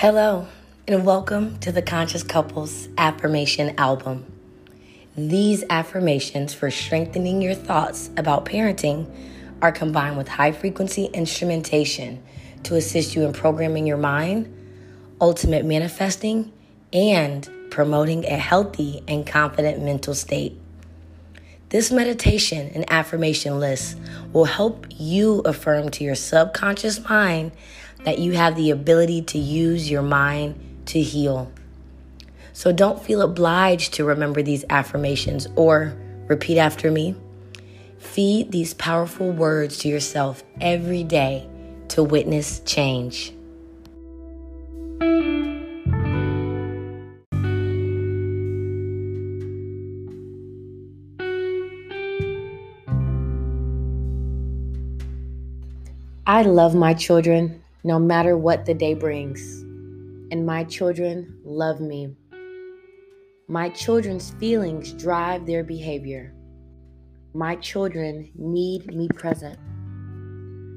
Hello, and welcome to the Conscious Couples Affirmation Album. These affirmations for strengthening your thoughts about parenting are combined with high frequency instrumentation to assist you in programming your mind, ultimate manifesting, and promoting a healthy and confident mental state. This meditation and affirmation list will help you affirm to your subconscious mind that you have the ability to use your mind to heal. So don't feel obliged to remember these affirmations or repeat after me. Feed these powerful words to yourself every day to witness change. I love my children no matter what the day brings. And my children love me. My children's feelings drive their behavior. My children need me present.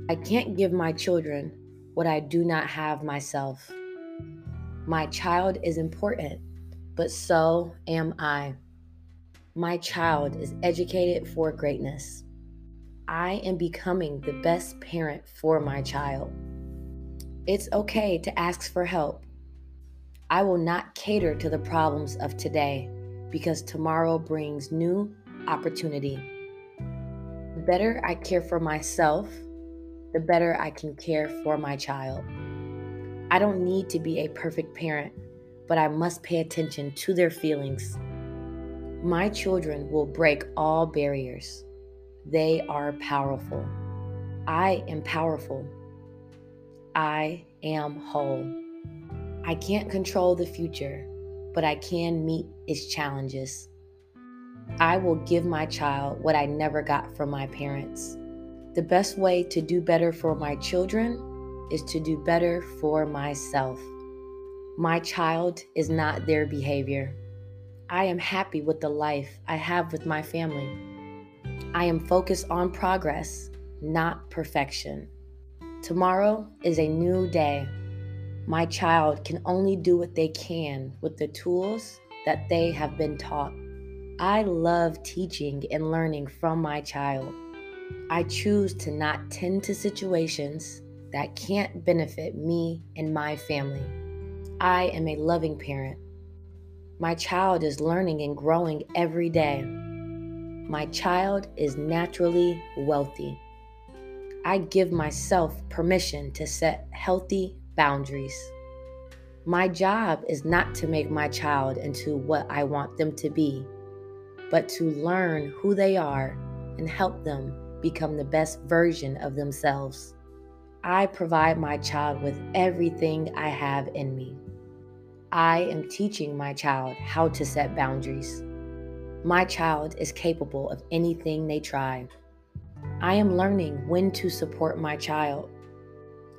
I can't give my children what I do not have myself. My child is important, but so am I. My child is educated for greatness. I am becoming the best parent for my child. It's okay to ask for help. I will not cater to the problems of today because tomorrow brings new opportunity. The better I care for myself, the better I can care for my child. I don't need to be a perfect parent, but I must pay attention to their feelings. My children will break all barriers. They are powerful. I am powerful. I am whole. I can't control the future, but I can meet its challenges. I will give my child what I never got from my parents. The best way to do better for my children is to do better for myself. My child is not their behavior. I am happy with the life I have with my family. I am focused on progress, not perfection. Tomorrow is a new day. My child can only do what they can with the tools that they have been taught. I love teaching and learning from my child. I choose to not tend to situations that can't benefit me and my family. I am a loving parent. My child is learning and growing every day. My child is naturally wealthy. I give myself permission to set healthy boundaries. My job is not to make my child into what I want them to be, but to learn who they are and help them become the best version of themselves. I provide my child with everything I have in me. I am teaching my child how to set boundaries. My child is capable of anything they try. I am learning when to support my child.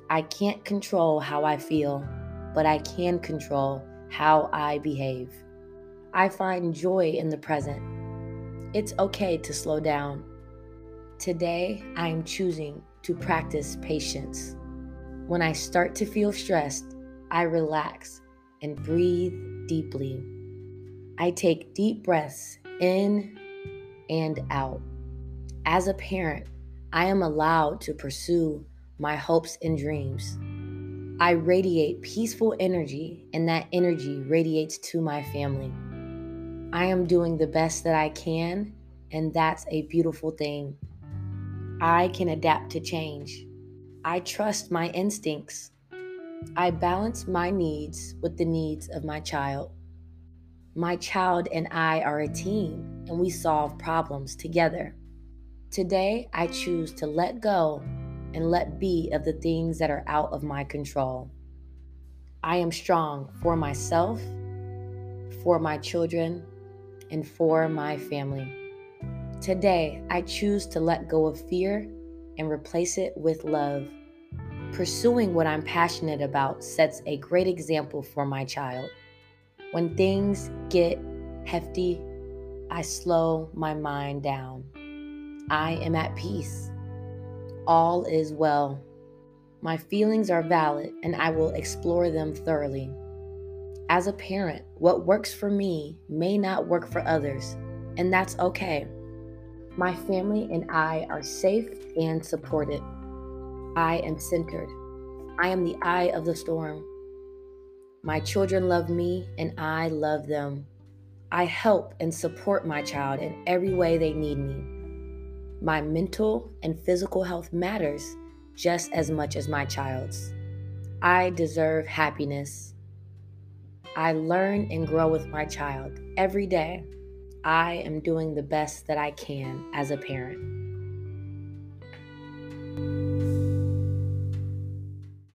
I can't control how I feel, but I can control how I behave. I find joy in the present. It's okay to slow down. Today, I am choosing to practice patience. When I start to feel stressed, I relax and breathe deeply. I take deep breaths in and out. As a parent, I am allowed to pursue my hopes and dreams. I radiate peaceful energy, and that energy radiates to my family. I am doing the best that I can, and that's a beautiful thing. I can adapt to change. I trust my instincts. I balance my needs with the needs of my child. My child and I are a team, and we solve problems together. Today, I choose to let go and let be of the things that are out of my control. I am strong for myself, for my children, and for my family. Today, I choose to let go of fear and replace it with love. Pursuing what I'm passionate about sets a great example for my child. When things get hefty, I slow my mind down. I am at peace. All is well. My feelings are valid and I will explore them thoroughly. As a parent, what works for me may not work for others, and that's okay. My family and I are safe and supported. I am centered. I am the eye of the storm. My children love me and I love them. I help and support my child in every way they need me. My mental and physical health matters just as much as my child's. I deserve happiness. I learn and grow with my child every day. I am doing the best that I can as a parent.